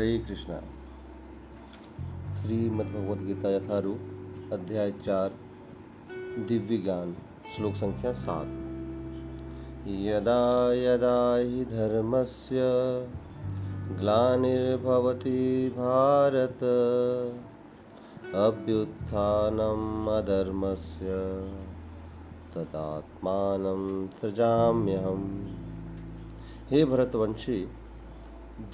हरे कृष्णा। श्रीमद्भगवद गीता यथारूप अध्याय चार, दिव्य ज्ञान, श्लोक संख्या सात। यदा यदा हि धर्मस्य ग्लानिर्भवति भारत, अभ्युत्थानम् अधर्मस्य, तदात्मानं सृजाम्यहम्। हे भरतवंशी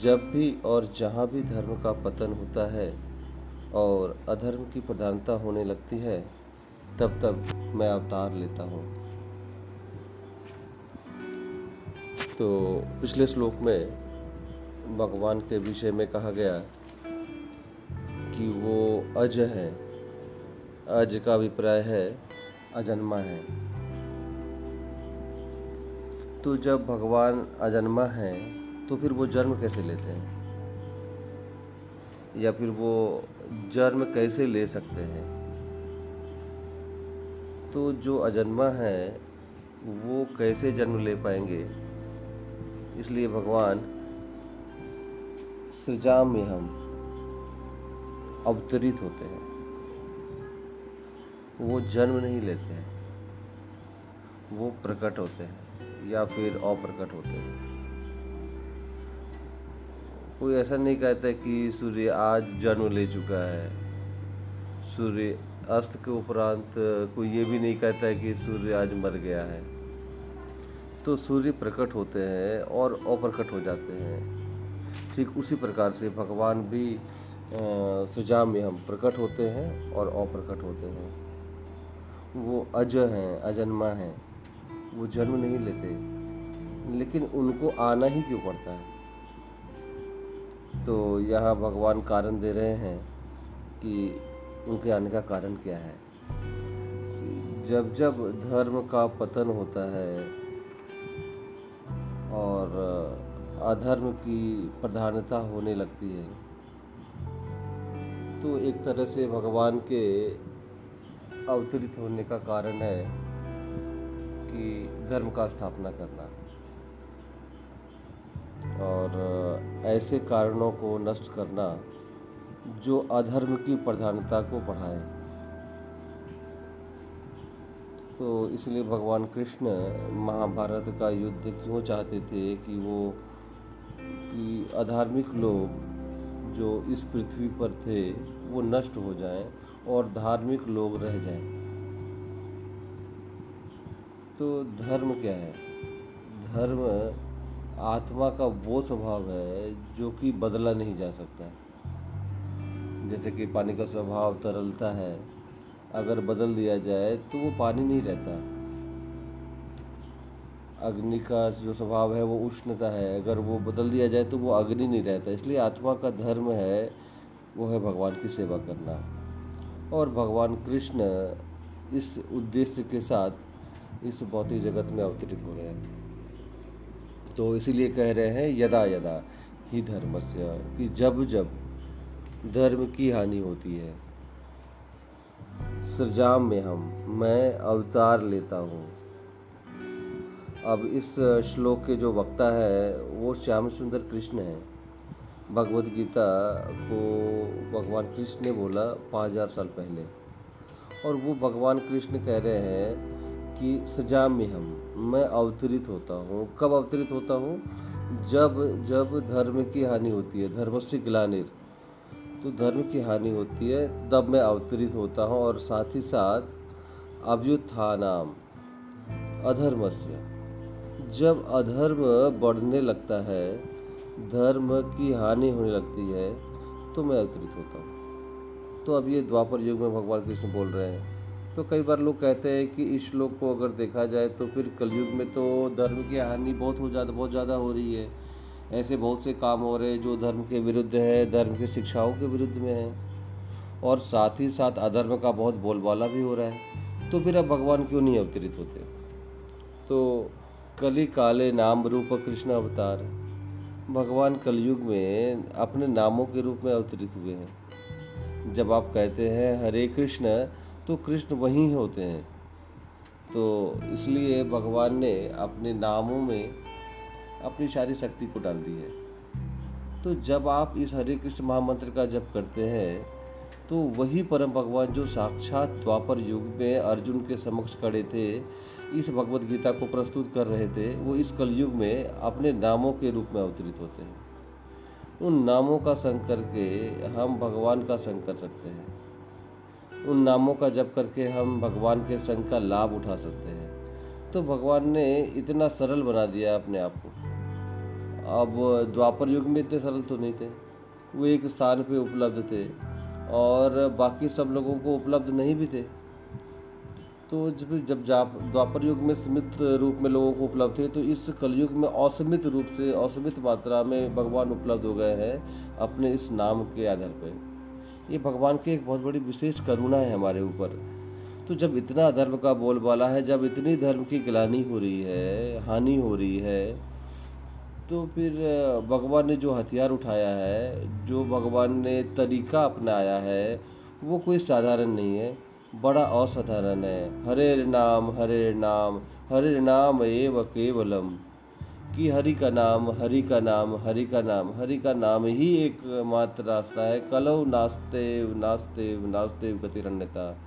जब भी और जहाँ भी धर्म का पतन होता है और अधर्म की प्रधानता होने लगती है, तब तब मैं अवतार लेता हूँ। तो पिछले श्लोक में भगवान के विषय में कहा गया कि वो अज है, अज का अभिप्राय है, अजन्मा है। तो जब भगवान अजन्मा है तो फिर वो जन्म कैसे लेते हैं? या फिर वो जन्म कैसे ले सकते हैं? तो जो अजन्मा है, वो कैसे जन्म ले पाएँगे? इसलिए भगवान सृजाम में हम अवतरित होते हैं। वो जन्म नहीं लेते हैं। वो प्रकट होते हैं या फिर अप्रकट होते हैं। कोई ऐसा नहीं कहता कि सूर्य आज जन्म ले चुका है। सूर्य अस्त के उपरांत कोई ये भी नहीं कहता है कि सूर्य आज मर गया है। तो सूर्य प्रकट होते हैं और अप्रकट हो जाते हैं। ठीक उसी प्रकार से भगवान भी सुझा में हम प्रकट होते हैं और अप्रकट होते हैं। वो अज हैं, अजन्मा हैं, वो जन्म नहीं लेते। लेकिन उनको आना ही क्यों पड़ता है? तो यहाँ भगवान कारण दे रहे हैं कि उनके आने का कारण क्या है? जब जब धर्म का पतन होता है और अधर्म की प्रधानता होने लगती है तो एक तरह से भगवान के अवतरित होने का कारण है कि धर्म का स्थापना करना। और ऐसे कारणों को नष्ट करना जो अधर्म की प्रधानता को बढ़ाए। तो इसलिए भगवान कृष्ण महाभारत का युद्ध क्यों चाहते थे कि वो, कि अधार्मिक लोग जो इस पृथ्वी पर थे, वो नष्ट हो जाएँ और धार्मिक लोग रह जाएँ। तो धर्म क्या है? धर्म आत्मा का वो स्वभाव है जो कि बदला नहीं जा सकता। जैसे कि पानी का स्वभाव तरलता है, अगर बदल दिया जाए तो वो पानी नहीं रहता। अग्नि का जो स्वभाव है वो उष्णता है, अगर वो बदल दिया जाए तो वो अग्नि नहीं रहता। इसलिए आत्मा का धर्म है, वो है भगवान की सेवा करना। और भगवान कृष्ण इस उद्देश्य के साथ इस भौतिक जगत में अवतरित हो रहे हैं। तो इसीलिए कह रहे हैं, यदा यदा ही धर्म से, कि जब जब धर्म की हानि होती है, सरजाम में हम, मैं अवतार लेता हूँ। अब इस श्लोक के जो वक्ता है, वो श्याम सुंदर कृष्ण है। भगवत गीता को भगवान कृष्ण ने बोला पाँच हज़ार साल पहले। और वो भगवान कृष्ण कह रहे हैं कि सजा में हम, मैं अवतरित होता हूँ। कब अवतरित होता हूँ? जब जब धर्म की हानि होती है, धर्म से ग्लानिर। तो धर्म की हानि होती है, तब मैं अवतरित होता हूँ और साथ ही साथ अभ्युत्थानाम अधर्म से जब अधर्म बढ़ने लगता है, धर्म की हानि होने लगती है तो मैं अवतरित होता हूँ। तो अब ये द्वापर युग में भगवान कृष्ण बोल रहे हैं। तो कई बार लोग कहते हैं कि इस श्लोक को अगर देखा जाए तो फिर कलयुग में तो धर्म की हानि बहुत हो ज़्यादा बहुत ज़्यादा हो रही है। ऐसे बहुत से काम हो रहे हैं जो धर्म के विरुद्ध है, धर्म की शिक्षाओं के विरुद्ध में है। और साथ ही साथ अधर्म का बहुत बोलबाला भी हो रहा है। तो फिर अब भगवान क्यों नहीं अवतरित होते? तो कली काले नाम रूप कृष्ण अवतार, भगवान कलयुग में अपने नामों के रूप में अवतरित हुए हैं। जब आप कहते हैं, हरे कृष्ण तो कृष्ण वहीं होते हैं। तो इसलिए भगवान ने अपने नामों में अपनी सारी शक्ति को डाल दी है। तो जब आप इस हरे कृष्ण महामंत्र का जप करते हैं तो वही परम भगवान जो साक्षात द्वापर युग में अर्जुन के समक्ष खड़े थे, इस भगवत गीता को प्रस्तुत कर रहे थे, वो इस कलयुग में अपने नामों के रूप में अवतरित होते हैं। उन नामों का संग करके हम भगवान का संग कर सकते हैं। उन नामों का जप करके हम भगवान के संग का लाभ उठा सकते हैं। तो भगवान ने इतना सरल बना दिया अपने आप को। अब द्वापर युग में इतने सरल तो नहीं थे। वो एक स्थान पे उपलब्ध थे और बाकी सब लोगों को उपलब्ध नहीं भी थे। तो जब जब जाप, द्वापर युग में सीमित रूप में लोगों को उपलब्ध थे तो इस कलयुग में असीमित रूप से, असीमित मात्रा में भगवान उपलब्ध हो गए हैं अपने इस नाम के आधार पर ये भगवान की एक बहुत बड़ी विशेष करुणा है हमारे ऊपर। तो जब इतना धर्म का बोलबाला है, जब इतनी धर्म की गिलानी हो रही है, हानि हो रही है तो फिर भगवान ने जो हथियार उठाया है, जो भगवान ने तरीका अपनाया है, वो कोई साधारण नहीं है, बड़ा असाधारण है। हरे नाम हरे नाम हरे नाम एव केवलम। कि हरि का नाम, हरि का नाम, हरि का नाम, हरि का नाम ही एक मात्र रास्ता है। कलव नास्ते नास्ते नास्ते गतिरण्यता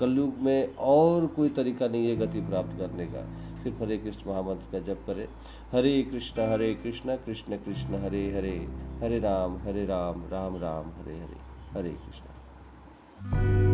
कलयुग में और कोई तरीका नहीं है गति प्राप्त करने का। सिर्फ़ हरे कृष्ण महामंत्र का जप करें। हरे कृष्ण हरे कृष्ण कृष्ण कृष्ण, हरे हरे हरे राम हरे राम राम राम, हरे हरे हरे कृष्ण।